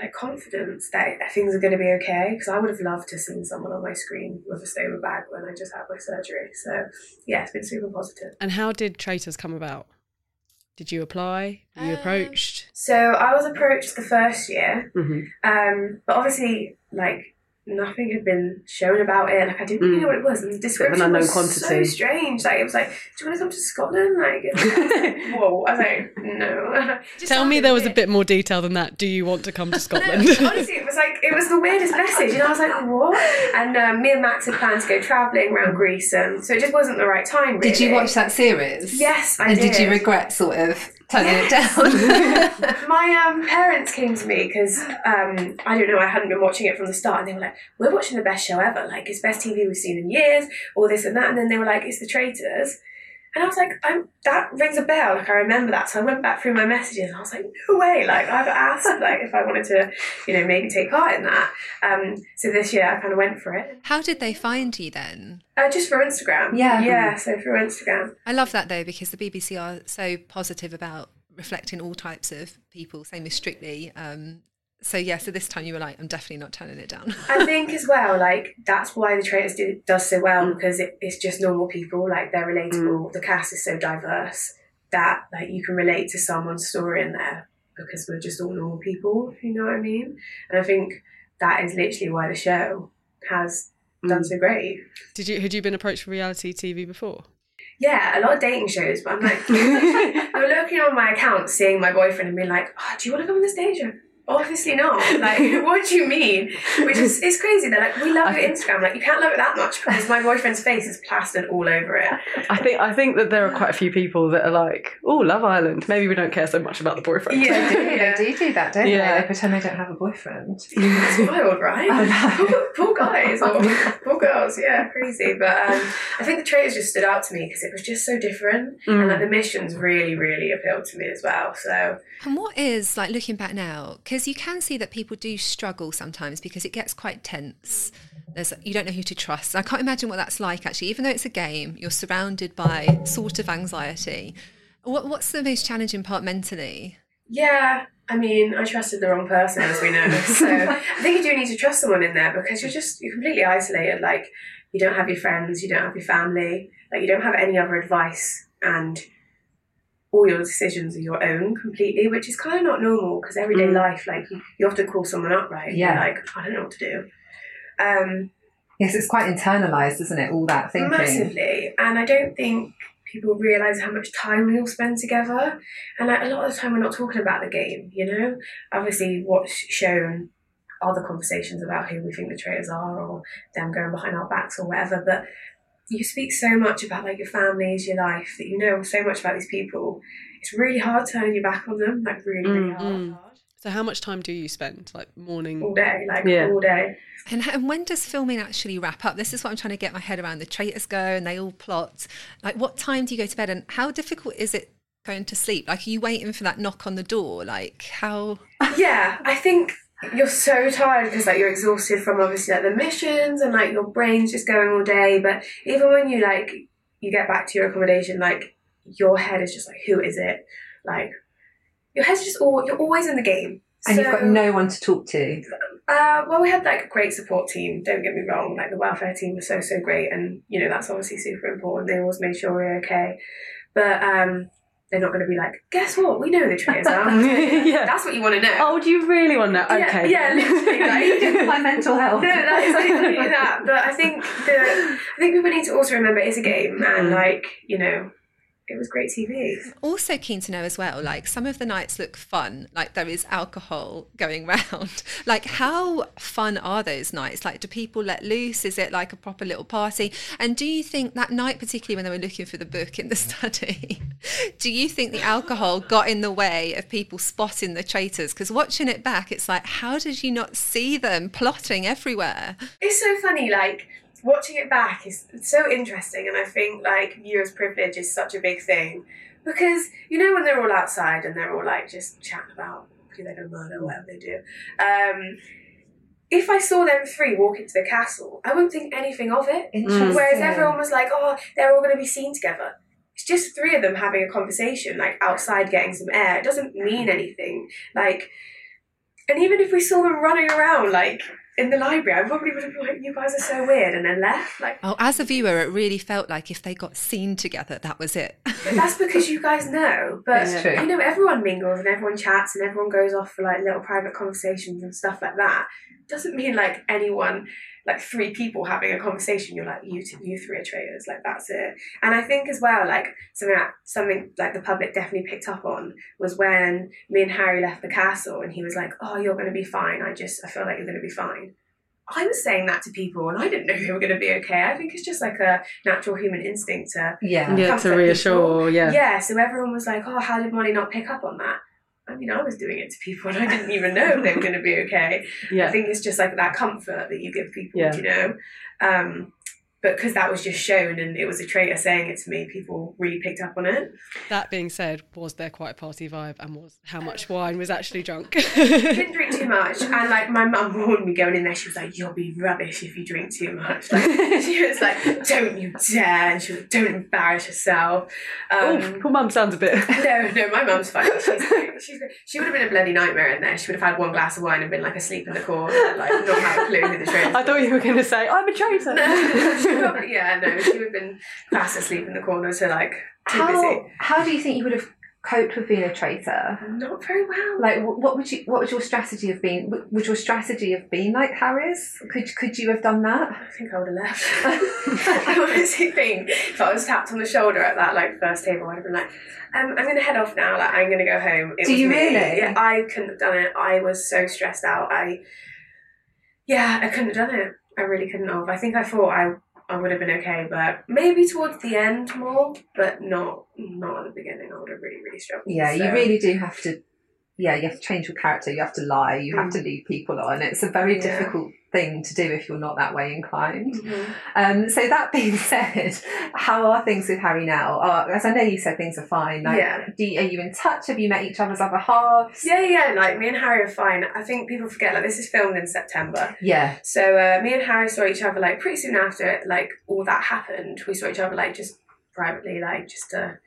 Speaker 3: like confidence that things are going to be okay. Because I would have loved to have seen someone on my screen with a stoma bag when I just had my surgery. So yeah, it's been super positive.
Speaker 5: And how did Traitors come about? Did you apply? Were you
Speaker 1: Um,
Speaker 5: approached?
Speaker 3: So I was approached the first year
Speaker 2: Mhm.
Speaker 3: Um, but obviously, like nothing had been shown about it. Like I didn't really
Speaker 2: Mm.
Speaker 3: know what it was, and the description
Speaker 2: unknown
Speaker 3: was
Speaker 2: quantity.
Speaker 3: so strange. Like it was like, "Do you want to come to Scotland?" Like, it was like, whoa! I was like, "No."
Speaker 5: Tell me there was a
Speaker 3: weird.
Speaker 5: bit more detail than that. Do you want to come to
Speaker 3: No,
Speaker 5: Scotland?
Speaker 3: honestly, it was like it was the weirdest message, and I was like, "What?" And um, me and Max had planned to go travelling around Greece, and so it just wasn't the right time. Really.
Speaker 4: Did you watch that series?
Speaker 3: Yes, I did.
Speaker 4: and did. you regret sort of turning it down?
Speaker 3: My um, parents came to me because um, I don't know, I hadn't been watching it from the start, and they were like, "We're watching the best show ever! Like it's best TV we've seen in years, all this and that." And then they were like, "It's the Traitors," And I was like, I'm, that rings a bell. Like I remember that. So I went back through my messages and I was like, no way. Like I've asked like if I wanted to, you know, maybe take part in that. Um, so this year I kind of went for it.
Speaker 1: How did they find you then?
Speaker 3: Uh, just for Instagram.
Speaker 4: Yeah.
Speaker 3: Yeah. So through Instagram.
Speaker 1: I love that though because the BBC are so positive about reflecting all types of people. Same with Strictly. Um, so yeah, so this time you were like, I'm definitely not turning it down.
Speaker 3: I think as well, like that's why the traitors do does so well mm. because it, it's just normal people. Like they're relatable. Mm. The cast is so diverse that like you can relate to someone's story in there because we're just all normal people. You know what I mean. And I think that is literally why the show has done mm. so great.
Speaker 5: Did you had you been approached for reality TV before?
Speaker 3: Yeah, a lot of dating shows, but I'm like, I'm looking on my account, seeing my boyfriend, and being like, oh, "Do you want to go on this dating show?" Obviously not. Like, what do you mean? Which is it's crazy. They're like, we love your Instagram. Like, you can't love it that much because my boyfriend's face is plastered all over it.
Speaker 2: I think I think that there are quite a few people that are like, oh, Love Island. Maybe we don't care so much about the boyfriend.
Speaker 3: Yeah,
Speaker 4: They do do that, don't
Speaker 2: Yeah.
Speaker 4: they? They pretend they don't have a boyfriend.
Speaker 3: It's wild, right?
Speaker 4: I know.
Speaker 3: poor, poor guys or poor girls. Yeah, crazy. But um, I think the traitors just stood out to me because it was just so different, and like the missions really, really appealed to me as well. So
Speaker 1: And what is like looking back now? Because you can see that people do struggle sometimes because it gets quite tense. There's you don't know who to trust. I can't imagine what that's like actually. Even though it's a game, you're surrounded by sort of anxiety. What, what's the most challenging part mentally?
Speaker 3: Yeah, I mean, I trusted the wrong person, as we know. So I think you do need to trust someone in there because you're just you're completely isolated. Like you don't have your friends, you don't have your family, like you don't have any other advice, and all your decisions are your own completely, which is kind of not normal because everyday
Speaker 2: Mm.
Speaker 3: life, like you, you have to call someone up, right? You're
Speaker 4: Yeah.
Speaker 3: like I don't know what to do. Um,
Speaker 4: Yes, it's quite internalized, isn't it? All that thinking.
Speaker 3: Massively. And I don't think people realise how much time we all spend together. And like a lot of the time we're not talking about the game, you know? Obviously what's shown are the conversations about who we think the traitors are or them going behind our backs or whatever. But you speak so much about like your families, your life, that you know so much about these people. It's really hard turning your back on them, like really, really hard.
Speaker 5: Mm. So how much time do you spend? Like morning?
Speaker 3: All day, like
Speaker 2: Yeah.
Speaker 3: all day.
Speaker 1: And, and when does filming actually wrap up? This is what I'm trying to get my head around. The traitors go and they all plot. Like, what time do you go to bed? And how difficult is it going to sleep? Like, are you waiting for that knock on the door? Like, how?
Speaker 3: Yeah, I think you're so tired because like you're exhausted from obviously like the missions and like your brain's just going all day. But even when you like you get back to your accommodation, like your head is just like, who is it? Like your head's just all you're always in the game.
Speaker 4: And you've got no one to talk to.
Speaker 3: uh, well, we had like a great support team. Don't get me wrong; like the welfare team was so so great, and you know that's obviously super important. They always made sure we were okay, but um, they're not going to be like, guess what? We know the traitors are.
Speaker 2: Yeah.
Speaker 3: That's what you want to know.
Speaker 2: Oh, do you really want that?
Speaker 3: Yeah,
Speaker 2: Okay.
Speaker 3: yeah, literally, like-
Speaker 4: My mental health.
Speaker 3: No, that's exactly that. But I think the I think people need to also remember it's a game, and
Speaker 2: Mm.
Speaker 3: like you know, it was great TV.
Speaker 1: Also keen to know as well. Like, some of the nights look fun. Like, there is alcohol going round. Like, how fun are those nights? Like, do people let loose? Is it like a proper little party? And do you think that night, particularly when they were looking for the book in the study, do you think the alcohol got in the way of people spotting the traitors? Because watching it back, it's like, how did you not see them plotting everywhere?
Speaker 3: It's so funny, like watching it back is so interesting, and I think like viewers' privilege is such a big thing because you know when they're all outside and they're all like just chatting about who they're going to murder, whatever they do. Um, if I saw them three walk into the castle, I wouldn't think anything of it. Whereas everyone was like, oh, they're all going to be seen together. It's just three of them having a conversation, like outside getting some air. It doesn't mean anything. Like, and even if we saw them running around, like, in the library, I probably would have been like, you guys are so weird, and then left. Like,
Speaker 1: Oh, as a viewer, it really felt like if they got seen together, that was it.
Speaker 3: that's because you guys know. But,
Speaker 4: It's true.
Speaker 3: you know, everyone mingles and everyone chats and everyone goes off for, like, little private conversations and stuff like that. Doesn't mean, like, anyone like three people having a conversation, you're like, you, two, you three are traitors. Like that's it. And I think as well, like something that, something like the public definitely picked up on was when me and Harry left the castle, and he was like, "Oh, you're going to be fine. I just, I feel like you're going to be fine." I was saying that to people, and I didn't know they were going to be okay. I think it's just like a natural human instinct to
Speaker 4: Yeah.
Speaker 2: Yeah, to reassure. Yeah.
Speaker 3: yeah, so everyone was like, "Oh, how did Mollie not pick up on that?" I mean, I was doing it to people, and I didn't even know they were going to be okay. I think it's just like that comfort that you give people,
Speaker 2: Yeah.
Speaker 3: you know. Um, but because that was just shown and it was a traitor saying it to me, people really picked up on it.
Speaker 5: That being said, was there quite a party vibe and was how much wine was actually drunk?
Speaker 3: didn't drink too much, and like my mum warned me going in there. She was like, "You'll be rubbish if you drink too much." Like, she was like, "Don't you dare!" And she was, like, "Don't embarrass yourself." Um,
Speaker 2: oh, poor mum sounds a bit.
Speaker 3: no, no, my mum's fine. She's. She's. She would have been a bloody nightmare in there. She would have had one glass of wine and been like asleep in the corner, like not had a clue who the traitor.
Speaker 2: I thought you were going to say, I'm a traitor.
Speaker 3: Probably- yeah, no, she would have been fast asleep in the corner, so like too
Speaker 4: How,
Speaker 3: busy.
Speaker 4: how do you think you would have coped with being a traitor?
Speaker 3: Not very well.
Speaker 4: Like, what would you? What would your strategy have been? Would your strategy have been like Harry's? Could could you have done that?
Speaker 3: I think I would have left. I honestly think if I was tapped on the shoulder at that like first table, I'd have been like, um, "I'm going to head off now. Like, I'm going to go home." It
Speaker 4: Do
Speaker 3: was
Speaker 4: you
Speaker 3: me.
Speaker 4: really?
Speaker 3: Yeah, I couldn't have done it. I was so stressed out. I, yeah, I couldn't have done it. I really couldn't have. I think I thought I I would have been okay, but maybe towards the end more, but not not at the beginning. I would have really really struggled.
Speaker 4: Yeah, you really do have to. Yeah, you have to change your character. You have to lie. You have to lead people on. It's a very
Speaker 3: Mm. Yeah.
Speaker 4: difficult thing to do if you're not that way inclined.
Speaker 3: Mhm.
Speaker 4: Um, so that being said, how are things with Harry now? Uh, as I know you said things are fine. Like,
Speaker 3: Yeah.
Speaker 4: do you, are you in touch? Have you met each other's other halves?
Speaker 3: Yeah, yeah, like me and Harry are fine. I think people forget like this is filmed in September.
Speaker 4: Yeah.
Speaker 3: So uh, me and Harry saw each other like pretty soon after like all that happened. We saw each other like just privately, like just to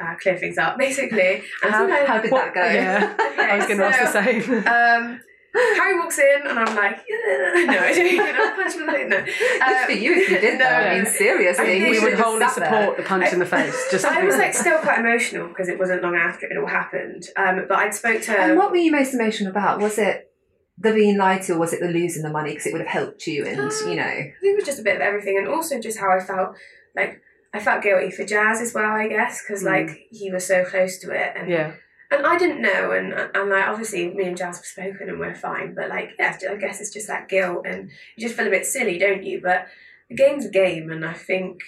Speaker 3: uh, clear things up, basically. And
Speaker 4: How,
Speaker 3: I think I-
Speaker 4: how did
Speaker 2: What-
Speaker 4: that go?
Speaker 2: Yeah, I was going to ask the same.
Speaker 3: Um, Harry walks in and I'm like, yeah. no, I don't. You know, punch me in the face. No.
Speaker 4: Good
Speaker 3: Um,
Speaker 4: for you if you did
Speaker 3: no,
Speaker 4: that. I mean, seriously,
Speaker 3: I
Speaker 2: we would wholly
Speaker 4: sat there.
Speaker 2: support the punch in the face. Just
Speaker 3: I was like still quite emotional because it wasn't long after it all happened. Um, but I'd spoke to
Speaker 4: And what were you most emotional about? Was it the being lied to, or was it the losing the money because it would have helped you? And you know,
Speaker 3: I think it was just a bit of everything, and also just how I felt. Like I felt guilty for Jaz as well, I guess, because like he was so close to it, and
Speaker 2: yeah,
Speaker 3: and I didn't know, and and like obviously me and Jaz have spoken and we're fine, but like yeah, I guess it's just that guilt, and you just feel a bit silly, don't you? But the game's a game, and I think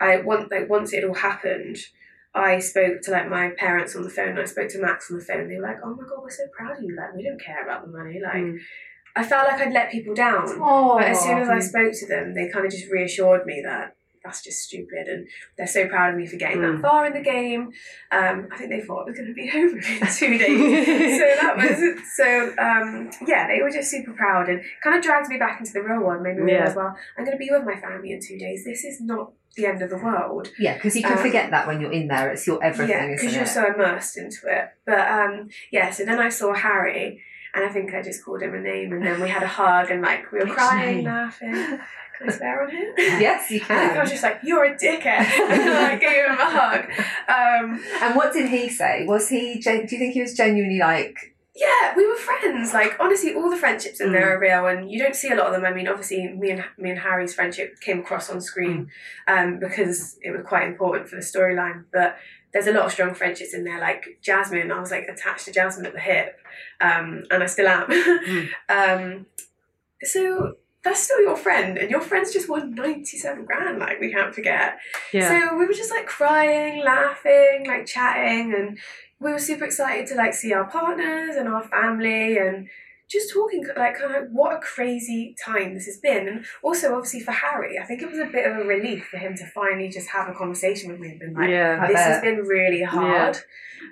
Speaker 3: I want like once it all happened. I spoke to like my parents on the phone. And I spoke to Max on the phone. And they were like, "Oh my god, we're so proud of you! Like, we don't care about the money. Like,
Speaker 2: Mm.
Speaker 3: I felt like I'd let people down.
Speaker 4: oh,
Speaker 3: But as soon as I spoke to them, they kind of just reassured me that that's just stupid, and they're so proud of me for getting
Speaker 2: Mm.
Speaker 3: that far in the game. Um, I think they thought it was going to be over in two days, so that was so. Um, yeah, they were just super proud and kind of dragged me back into the real world. Made me realize, well, I'm going to be with my family in two days. This is not the end of the world.
Speaker 4: yeah, because you can
Speaker 3: Um,
Speaker 4: forget that when you're in there. It's your everything,
Speaker 3: yeah, because you're
Speaker 4: it?
Speaker 3: so immersed into it. But um, yeah, so then I saw Harry, and I think I just called him a name, and then we had a hug, and like we were
Speaker 2: Which
Speaker 3: crying,
Speaker 2: name?
Speaker 3: laughing. Can I swear on him?
Speaker 4: yes, you
Speaker 3: can. think I was just like, "You're a dickhead," and I gave him a hug. Um,
Speaker 4: And what did he say? Was he? gen- Do you think he was genuinely like?
Speaker 3: yeah, we were friends. Like honestly, all the friendships in
Speaker 2: Mm.
Speaker 3: there are real, and you don't see a lot of them. I mean, obviously, me and me and Harry's friendship came across on screen um, because it was quite important for the storyline. But there's a lot of strong friendships in there. Like Jasmine, I was like attached to Jasmine at the hip, um, and I still am. um, so. That's still your friend, and your friend's just won ninety-seven grand. Like we can't forget.
Speaker 2: yeah.
Speaker 3: So we were just like crying, laughing, like chatting, and we were super excited to like see our partners and our family and just talking like kind of what a crazy time this has been. And also obviously for Harry, I think it was a bit of a relief for him to finally just have a conversation with me and been like,
Speaker 2: yeah.
Speaker 4: I
Speaker 3: this has been really hard.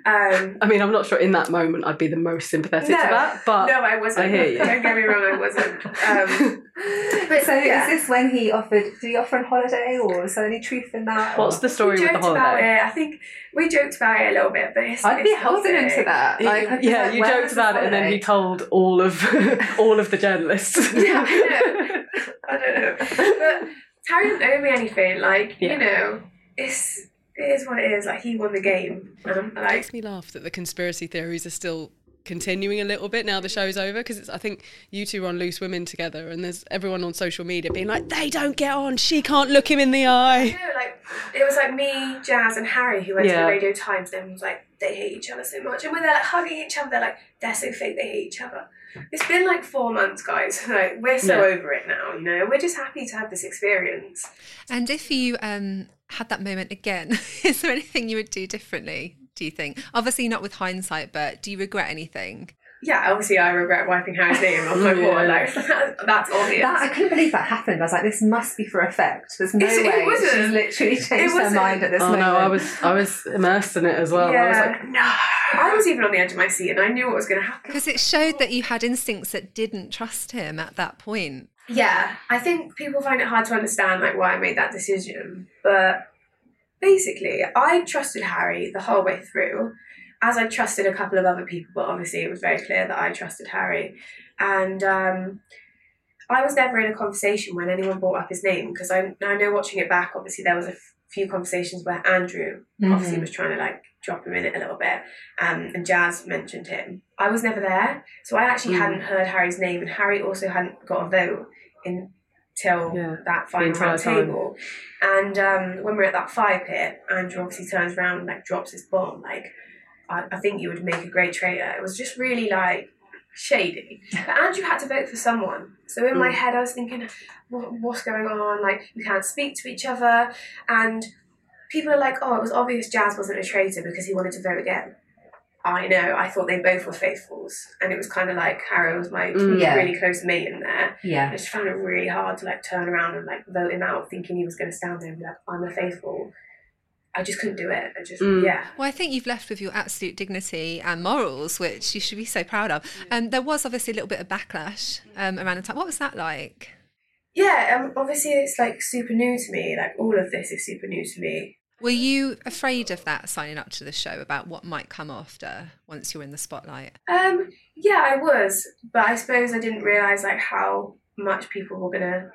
Speaker 3: Um
Speaker 2: I mean, I'm not sure in that moment I'd be the most sympathetic
Speaker 3: No,
Speaker 2: to that, but
Speaker 3: no, I wasn't.
Speaker 2: I hear you.
Speaker 3: Don't get me wrong, I wasn't. Um, but
Speaker 4: so
Speaker 3: yeah.
Speaker 4: is this when he offered? Did he offer a holiday, or is there any truth in that?
Speaker 2: what's
Speaker 4: or-
Speaker 2: the story
Speaker 3: we
Speaker 2: with
Speaker 3: joked
Speaker 2: the
Speaker 3: about
Speaker 2: holiday?
Speaker 3: it. I think we joked about it a little bit, but it's,
Speaker 4: I'd be holding
Speaker 3: nothing.
Speaker 4: into that. Like, I'd
Speaker 2: yeah,
Speaker 4: like,
Speaker 2: you joked about
Speaker 4: this
Speaker 2: it, and then he told all of all of the journalists.
Speaker 3: Yeah, I know. I don't know. But Harry didn't owe me anything. Like,
Speaker 2: Yeah.
Speaker 3: you know, it's it is what it is. Like he won the game. Um,
Speaker 5: It
Speaker 3: like
Speaker 5: makes me laugh that the conspiracy theories are still continuing a little bit now the show's over because I think you two are on Loose Women together and there's everyone on social media being like they don't get on she can't look him in the
Speaker 3: you
Speaker 5: eye
Speaker 3: know, like it was like me, Jaz, and Harry who went to the Radio Times. Then was like they hate each other so much, and when they're like hugging each other, they're like they're so fake. They hate each other. It's been like four months, guys. Like we're so
Speaker 2: Yeah.
Speaker 3: over it now. You know, we're just happy to have this experience.
Speaker 1: And if you um, had that moment again, is there anything you would do differently? Do you think? Obviously, not with hindsight, but do you regret anything?
Speaker 3: yeah, obviously I regret wiping Harry's name off my board. Like that's obvious.
Speaker 4: That, I couldn't believe that happened. I was like, this must be for effect. There's no
Speaker 3: It's- it
Speaker 4: way
Speaker 3: wasn't.
Speaker 4: she's literally changed her mind at this
Speaker 5: Oh
Speaker 4: moment.
Speaker 5: no, I was I was immersed in it as well. I was
Speaker 3: Yeah.
Speaker 5: like, no.
Speaker 3: I was even on the edge of my seat, and I knew what was going to happen.
Speaker 1: Because it showed that you had instincts that didn't trust him at that point.
Speaker 3: Yeah, I think people find it hard to understand like why I made that decision, but basically, I trusted Harry the whole way through, as I trusted a couple of other people. But obviously, it was very clear that I trusted Harry, and um, I was never in a conversation when anyone brought up his name because I I know watching it back, obviously there was a f- few conversations where Andrew obviously was trying to like drop him in it a little bit, um, and Jaz mentioned him. I was never there, so I actually
Speaker 5: Mm.
Speaker 3: hadn't heard Harry's name, and Harry also hadn't got a vote until
Speaker 5: Yeah,
Speaker 3: that final round table. And um, when we're at that fire pit, Andrew obviously turns around and like drops his bomb. Like, I, I think you would make a great traitor. It was just really like shady. But Andrew had to vote for someone. So in my
Speaker 5: Mm.
Speaker 3: head, I was thinking, what, what's going on? Like, you can't speak to each other. And people are like, oh, it was obvious Jaz wasn't a traitor because he wanted to vote again. I know. I thought they both were faithfuls, and it was kind of like Harry was my
Speaker 5: Mm.
Speaker 4: Yeah.
Speaker 3: really close mate in there.
Speaker 4: yeah.
Speaker 3: I just found it really hard to like turn around and like vote him out, thinking he was going to stand there and be like, "I'm a faithful." I just couldn't do it. I just
Speaker 5: Mm.
Speaker 3: yeah.
Speaker 1: Well, I think you've left with your absolute dignity and morals, which you should be so proud of. Um, there was obviously a little bit of backlash um, around the time. What was that like?
Speaker 3: Yeah, um, obviously it's like super new to me. Like all of this is super new to me.
Speaker 1: Were you afraid of that signing up to the show about what might come after once you're in the spotlight?
Speaker 3: Um, yeah, I was, but I suppose I didn't realize like how much people were gonna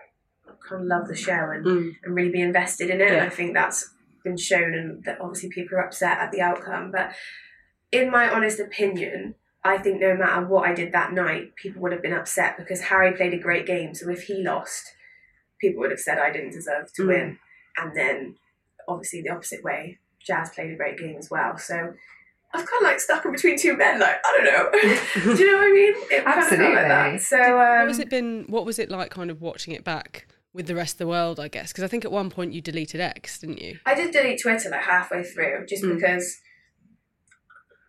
Speaker 3: kind of love the show and,
Speaker 5: Mm.
Speaker 3: and really be invested in it. And
Speaker 5: Yeah.
Speaker 3: I think that's been shown, and that obviously people are upset at the outcome. But in my honest opinion, I think no matter what I did that night, people would have been upset because Harry played a great game. So if he lost, people would have said I didn't deserve to
Speaker 5: Mm.
Speaker 3: win. And then obviously the opposite way, Jaz played a great game as well. So I was kind of like stuck in between two men. Like I don't know. Do you know what I mean? It kind of like
Speaker 4: Absolutely.
Speaker 3: that. So um,
Speaker 5: what was it been? What was it like, kind of watching it back with the rest of the world? I guess because I think at one point you deleted X, didn't you?
Speaker 3: I did delete Twitter like halfway through just
Speaker 5: Mm.
Speaker 3: because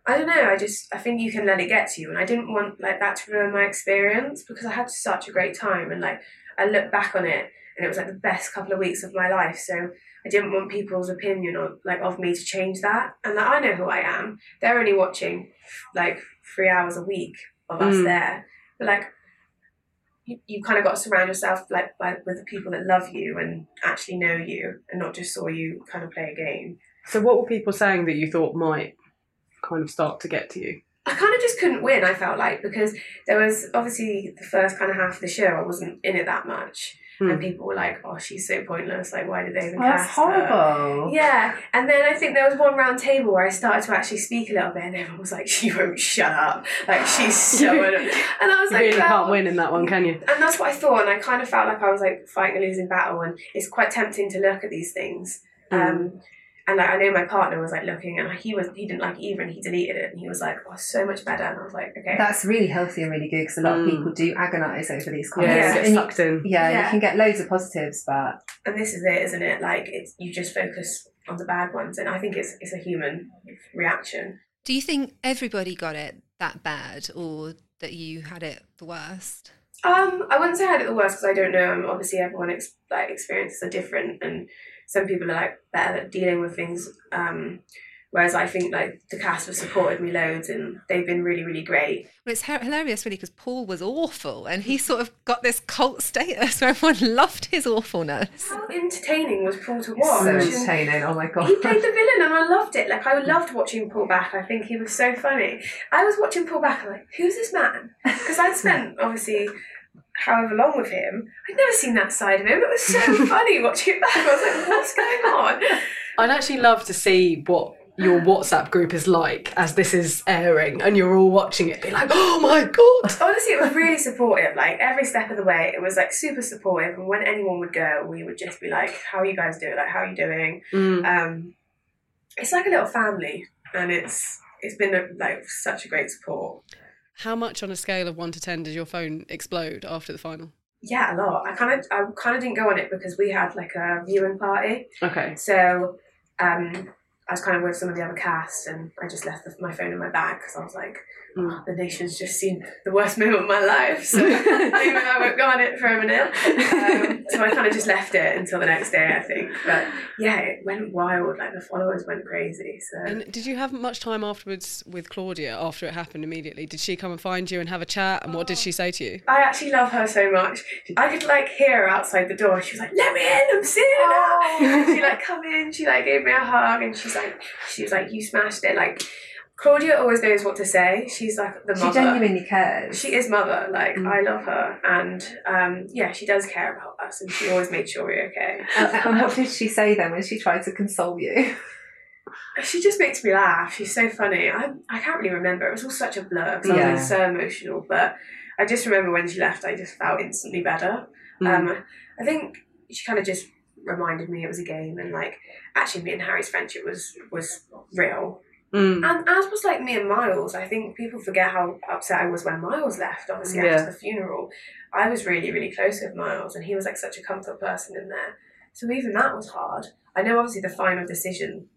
Speaker 3: I don't know, I just I think you can let it get to you and I didn't want like that to ruin my experience because I had such a great time and like I look back on it and it was like the best couple of weeks of my life. So I didn't want people's opinion on like of me to change that. And like, I know who I am. They're only watching like three hours a week of us
Speaker 5: Mm.
Speaker 3: there. But like you, you kind of got to surround yourself like by, with the people that love you and actually know you and not just saw you kind of play a game.
Speaker 5: So what were people saying that you thought might kind of start to get to you?
Speaker 3: I kind of just couldn't win, I felt like, because there was obviously the first kind of half of the show, I wasn't in it that much.
Speaker 5: Hmm.
Speaker 3: And people were like, oh, she's so pointless. Like, why did they even
Speaker 4: Oh, that's
Speaker 3: cast her?
Speaker 4: horrible.
Speaker 3: Yeah, and then I think there was one round table where I started to actually speak a little bit, and everyone was like, "She won't shut up." Like she's so, and I was
Speaker 5: You
Speaker 3: like,
Speaker 5: really
Speaker 3: "Well,"
Speaker 5: can't win in that one, can you?
Speaker 3: And that's what I thought, and I kind of felt like I was like fighting a losing battle, and it's quite tempting to look at these things. Um, and like I know my partner was like looking, and he was he didn't like it either, and he deleted it, and he was like, "Oh, so much better." And I was like, "Okay."
Speaker 4: That's really healthy and really good because a lot of
Speaker 5: Mm.
Speaker 4: people do agonise over these
Speaker 5: Yeah,
Speaker 4: comments.
Speaker 3: Yeah.
Speaker 5: get
Speaker 4: And you-
Speaker 5: sucked in.
Speaker 4: yeah,
Speaker 3: Yeah.
Speaker 4: you can get loads of positives, but
Speaker 3: and this is it, isn't it? Like it's you just focus on the bad ones, and I think it's it's a human reaction.
Speaker 1: Do you think everybody got it that bad or that you had it the worst?
Speaker 3: Um, I wouldn't say I had it the worst because I don't know. Um, obviously, everyone ex- like experiences are different, and some people are like better at dealing with things. Um, whereas I think like the cast have supported me loads, and they've been really, really great.
Speaker 1: Well, it's hilarious, really, because Paul was awful and he sort of got this cult status where everyone loved his awfulness.
Speaker 3: How entertaining was Paul to watch?
Speaker 4: so
Speaker 3: And
Speaker 4: entertaining. Oh my god.
Speaker 3: He played the villain, and I loved it. Like I loved watching Paul back. I think he was so funny. I was watching Paul back. I'm like, who's this man? Because I'd spent obviously however long with him. I'd never seen that side of him. It was so funny watching it back. I was like, what's going on?
Speaker 5: I'd actually love to see what your WhatsApp group is like as this is airing and you're all watching it. Be like, oh my god!
Speaker 3: Honestly, it was really supportive. Like every step of the way, it was like super supportive. And when anyone would go, we would just be like, "How are you guys doing? Like, how are you doing?"
Speaker 5: Mm.
Speaker 3: Um, it's like a little family, and it's it's been a, like such a great support.
Speaker 5: How much on a scale of one to ten does your phone explode after the final?
Speaker 3: Yeah, a lot. I kind of I kind of didn't go on it because we had like a viewing party.
Speaker 5: Okay.
Speaker 3: So um, I was kind of with some of the other cast, and I just left the, my phone in my bag because I was like, oh, the nation's just seen the worst moment of my life, so maybe I won't go on it for a minute. Um, so I kind of just left it until the next day, I think. But yeah, it went wild. Like the followers went crazy. So
Speaker 5: And did you have much time afterwards with Claudia after it happened immediately? Did she come and find you and have a chat? And what did she say to you?
Speaker 3: I actually love her so much. I could like hear her outside the door. She was like, "Let me in! I'm seeing her." she like come in. She like gave me a hug, and she's like, she was like, "You smashed it!" Like Claudia always knows what to say. She's like the mother.
Speaker 4: She genuinely cares.
Speaker 3: She is mother. Like
Speaker 4: Mm.
Speaker 3: I love her, and um, yeah, she does care about us, and she always made sure we're okay.
Speaker 4: and, and what did she say then when she tried to console you?
Speaker 3: She just makes me laugh. She's so funny. I I can't really remember. It was all such a blur because I
Speaker 4: Yeah.
Speaker 3: was so emotional. But I just remember when she left, I just felt instantly better. Um, I think she kind of just reminded me it was a game, and like actually, me and Harry's friendship was was real.
Speaker 2: Mm.
Speaker 3: And as was like me and Miles, I think people forget how upset I was when Miles left. Obviously,
Speaker 2: Yeah.
Speaker 3: after the funeral, I was really, really close with Miles, and he was like such a comfort person in there. So even that was hard. I know, obviously, the final decision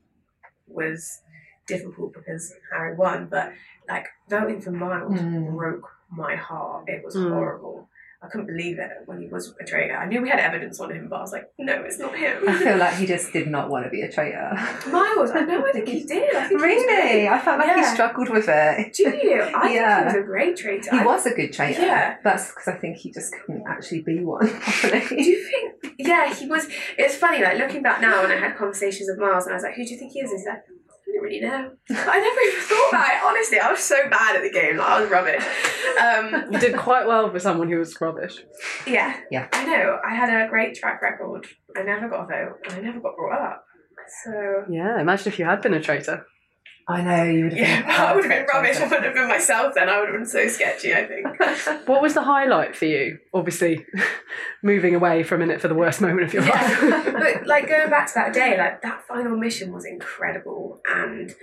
Speaker 3: was difficult because Harry won, but like voting for Miles
Speaker 4: Mm.
Speaker 3: broke my heart. It was
Speaker 2: Mm.
Speaker 3: horrible. I couldn't believe it when he was a traitor. I knew we had evidence on him, but I was like, no, it's not him.
Speaker 4: I feel like he just did not want to be a traitor.
Speaker 3: Miles, I know, I think he did. I think
Speaker 4: really? I felt like he struggled with it.
Speaker 3: Do you? I
Speaker 4: Yeah.
Speaker 3: think he was a great traitor.
Speaker 4: He
Speaker 3: I-
Speaker 4: was a good traitor.
Speaker 3: Yeah.
Speaker 4: That's because I think he just couldn't actually be one
Speaker 3: Do you think? Yeah, he was. It's funny, like looking back now, when I had conversations with Miles, and I was like, "Who do you think he is?" And he's like, "I don't really know." I never even thought about it. Honestly, I was so bad at the game. Like, I was rubbish. Um,
Speaker 2: You did quite well for someone who was rubbish.
Speaker 3: yeah,
Speaker 4: Yeah.
Speaker 3: I know. I had a great track record. I never got a vote, and I never got brought up. So
Speaker 2: Yeah, imagine if you had been a traitor.
Speaker 4: I know you would have
Speaker 3: yeah,
Speaker 4: been.
Speaker 3: I would have been rubbish. I wouldn't have been myself then. I would have been so sketchy. I think.
Speaker 2: What was the highlight for you? Obviously, moving away from in it for the worst moment of your life.
Speaker 3: But like going back to that day, like that final mission was incredible, and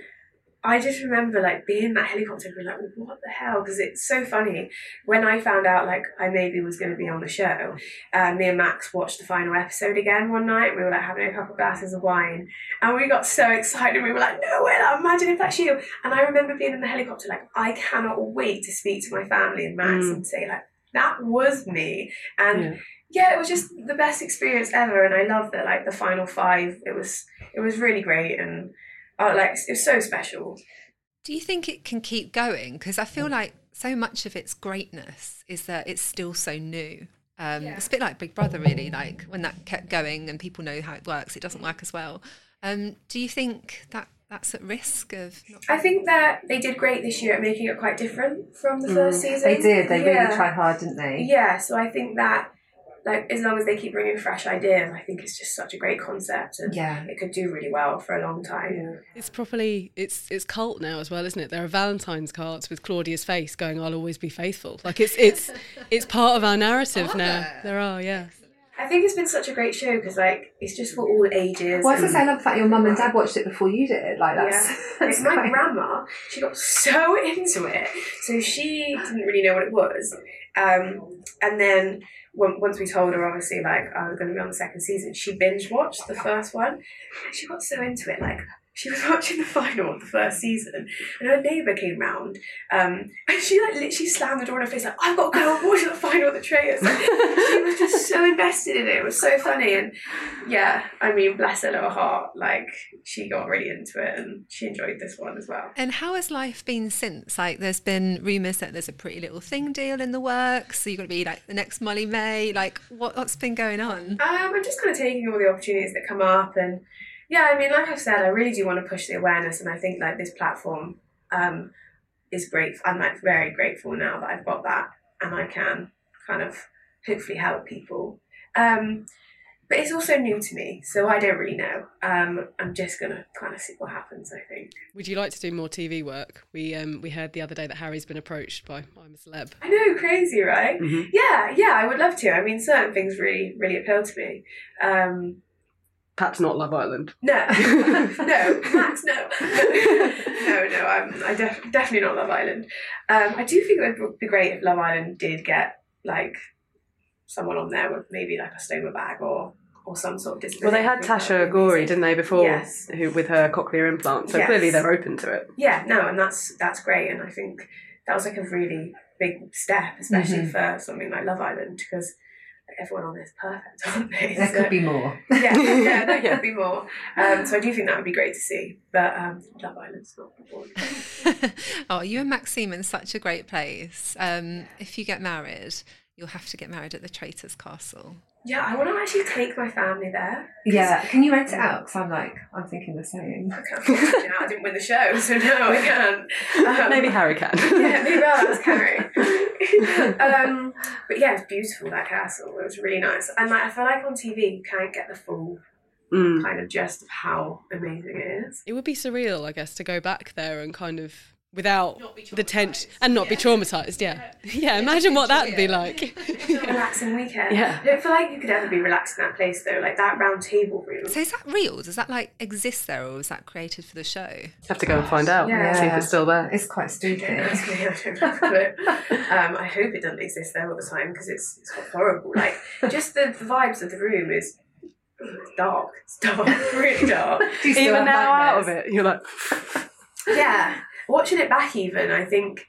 Speaker 3: I just remember like being in that helicopter, and being like, "What the hell?" Because it's so funny. When I found out like I maybe was going to be on the show, uh, me and Max watched the final episode again one night. We were like having a couple glasses of wine, and we got so excited. We were like, "No way! Like, imagine if that's you!" And I remember being in the helicopter, like, I cannot wait to speak to my family and Max
Speaker 2: Mm.
Speaker 3: and say like, "That was me," and
Speaker 2: Yeah.
Speaker 3: yeah, it was just the best experience ever, and I love that. Like the final five, it was it was really great, and uh, like it was so special.
Speaker 1: Do you think it can keep going? Because I feel like so much of its greatness is that it's still so new. Um, It's a bit like Big Brother, really. Like when that kept going and people know how it works, it doesn't work as well. Um, do you think that that's at risk of? Not-
Speaker 3: I think that they did great this year at making it quite different from the first season.
Speaker 4: They did. They
Speaker 3: Yeah.
Speaker 4: really tried hard, didn't they?
Speaker 3: Yeah, so I think that like as long as they keep bringing fresh ideas, I think it's just such a great concept, and
Speaker 4: Yeah.
Speaker 3: it could do really well for a long time.
Speaker 5: It's properly it's it's cult now as well, isn't it? There are Valentine's cards with Claudia's face going, "I'll always be faithful." Like it's it's it's part of our narrative now. There are, yeah.
Speaker 3: I think it's been such a great show because like it's just for all ages.
Speaker 4: Well, I was say, I love the fact your mum and dad watched it before you did. Like that's,
Speaker 3: Yeah.
Speaker 4: that's
Speaker 3: Like, my
Speaker 4: quite-
Speaker 3: grandma, she got so into it, so she didn't really know what it was. Um, and then when, once we told her, obviously, like I was going to be on the second season, she binge watched the first one, and she got so into it. Like she was watching the final of the first season, and her neighbour came round, um, and she like literally slammed the door in her face, like I've got to go and watch the final of the traitors. Like, she was just so invested in it. It was so funny, and yeah, I mean, bless her little heart. Like she got really into it, and she enjoyed this one as well.
Speaker 1: And how has life been since? Like, there's been rumours that there's a Pretty Little Thing deal in the works. So you're going to be like the next Molly-Mae. Like, what, what's been going on?
Speaker 3: Um, I'm just kind of taking all the opportunities that come up, and yeah, I mean, like I've said, I really do want to push the awareness, and I think like this platform um, is great. I'm like very grateful now that I've got that, and I can kind of hopefully help people. Um, but it's also new to me, so I don't really know. Um, I'm just gonna kind of see what happens. I think.
Speaker 5: Would you like to do more TV work? We um we heard the other day that Harry's been approached by I'm a celeb.
Speaker 3: I know, crazy, right?
Speaker 2: Mhm.
Speaker 3: Yeah, yeah, I would love to. I mean, certain things really, really appeal to me. Um,
Speaker 2: Perhaps not Love Island.
Speaker 3: No, no, Max, no, no, no. I'm, I def- definitely not Love Island. Um, I do think it would be great if Love Island did get like someone on there with maybe like a stoma bag or or some sort of disability.
Speaker 2: Well, they had
Speaker 3: I think that
Speaker 2: Tasha
Speaker 3: Ghouri,
Speaker 2: didn't they, before
Speaker 3: Yes.
Speaker 2: who with her cochlear implant? So
Speaker 3: Yes.
Speaker 2: clearly they're open to it.
Speaker 3: Yeah, no, and that's that's great, and I think that was like a really big step, especially
Speaker 4: Mhm.
Speaker 3: for something like Love Island, because everyone on there is perfect, aren't they?
Speaker 4: There
Speaker 3: So-
Speaker 4: could be more.
Speaker 3: yeah, yeah, there
Speaker 2: Yeah.
Speaker 3: could be more. Um, so I do think that would be great to see, but um, Love Island's not important.
Speaker 1: oh, you and Maxime in such a great place. Um, if you get married, you'll have to get married at the Traitors Castle.
Speaker 3: Yeah, I want to actually take my family there.
Speaker 4: Yeah, can you rent it out? Because I'm like, I'm thinking the same.
Speaker 3: I can't afford it. I didn't win the show, so no, I can't. Um,
Speaker 2: Maybe Harry can.
Speaker 3: yeah, maybe I'll ask Harry. um, but yeah, it's beautiful that castle. It was really nice, and like I feel like on TV you can't get the full
Speaker 2: Mm.
Speaker 3: kind of gist of how amazing it is.
Speaker 5: It would be surreal, I guess, to go back there and kind of without the tension and not be traumatized. Yeah, yeah. imagine what that would be like.
Speaker 3: Relaxing weekend.
Speaker 2: Yeah.
Speaker 3: I don't feel like you could ever be relaxed in that place though. Like that round table room.
Speaker 1: So is that real? Does that like exist there, or was that created for the show?
Speaker 2: Have to go and find out.
Speaker 3: Yeah.
Speaker 2: See if it's still there.
Speaker 4: It's quite stupid.
Speaker 3: Don't ask I don't have a. Um, I hope it doesn't exist there all the time because it's, it's horrible. Like just the, the vibes of the room is it's dark. It's dark, really dark.
Speaker 4: You still
Speaker 2: Even
Speaker 4: have
Speaker 2: now out of it, you're like,
Speaker 3: Yeah, watching it back even, I think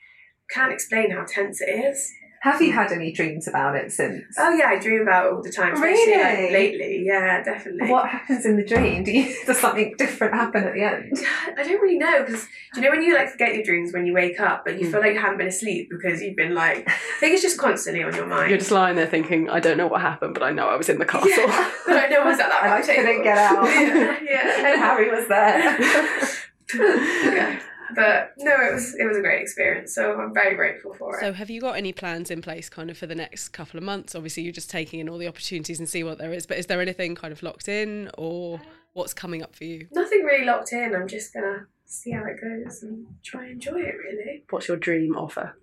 Speaker 3: can't explain how tense it is.
Speaker 4: Have you had any dreams about it since?
Speaker 3: Oh yeah, I dream about it all the time, especially like lately. Yeah, definitely.
Speaker 4: What happens in the dream? Do you, does something different happen at the end?
Speaker 3: I don't really know because do you know when you like forget your dreams when you wake up, but you
Speaker 2: Mm.
Speaker 3: feel like you haven't been asleep because you've been like I think it's just constantly on your mind.
Speaker 2: you're just lying there thinking, I don't know what happened, but I know I was in the castle.
Speaker 3: Yeah, but I know I was at that
Speaker 4: And I couldn't get out.
Speaker 3: yeah, yeah.
Speaker 4: and Harry was there.
Speaker 3: yeah. But no, it was it was a great experience. So I'm very grateful for it.
Speaker 5: So, have you got any plans in place, kind of for the next couple of months? Obviously, you're just taking in all the opportunities and see what there is. But is there anything kind of locked in, or what's coming up for you?
Speaker 3: Nothing really locked in. I'm just gonna see how it goes and try and enjoy it. Really,
Speaker 2: What's your dream offer?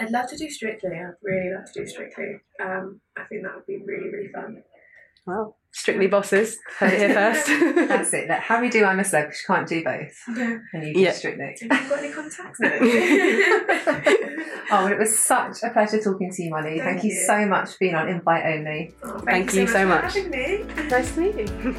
Speaker 3: I'd love to do Strictly. I'd really love to do Strictly. Um, I think that would be really really fun.
Speaker 2: Well, strictly bosses. Heard it here first.
Speaker 4: That's it. Let Harry do I'm a Celeb because she can't do both.
Speaker 3: No.
Speaker 4: And you do
Speaker 2: Yeah.
Speaker 4: Strictly.
Speaker 3: Have you got any contacts? No.
Speaker 4: Oh, well, it was such a pleasure talking to you, Mollie. Thank,
Speaker 3: Thank
Speaker 4: you
Speaker 3: you.
Speaker 4: so much for being on Invite Only.
Speaker 3: Oh,
Speaker 2: Thank you so
Speaker 3: for
Speaker 2: much.
Speaker 3: having me.
Speaker 2: nice to meet you.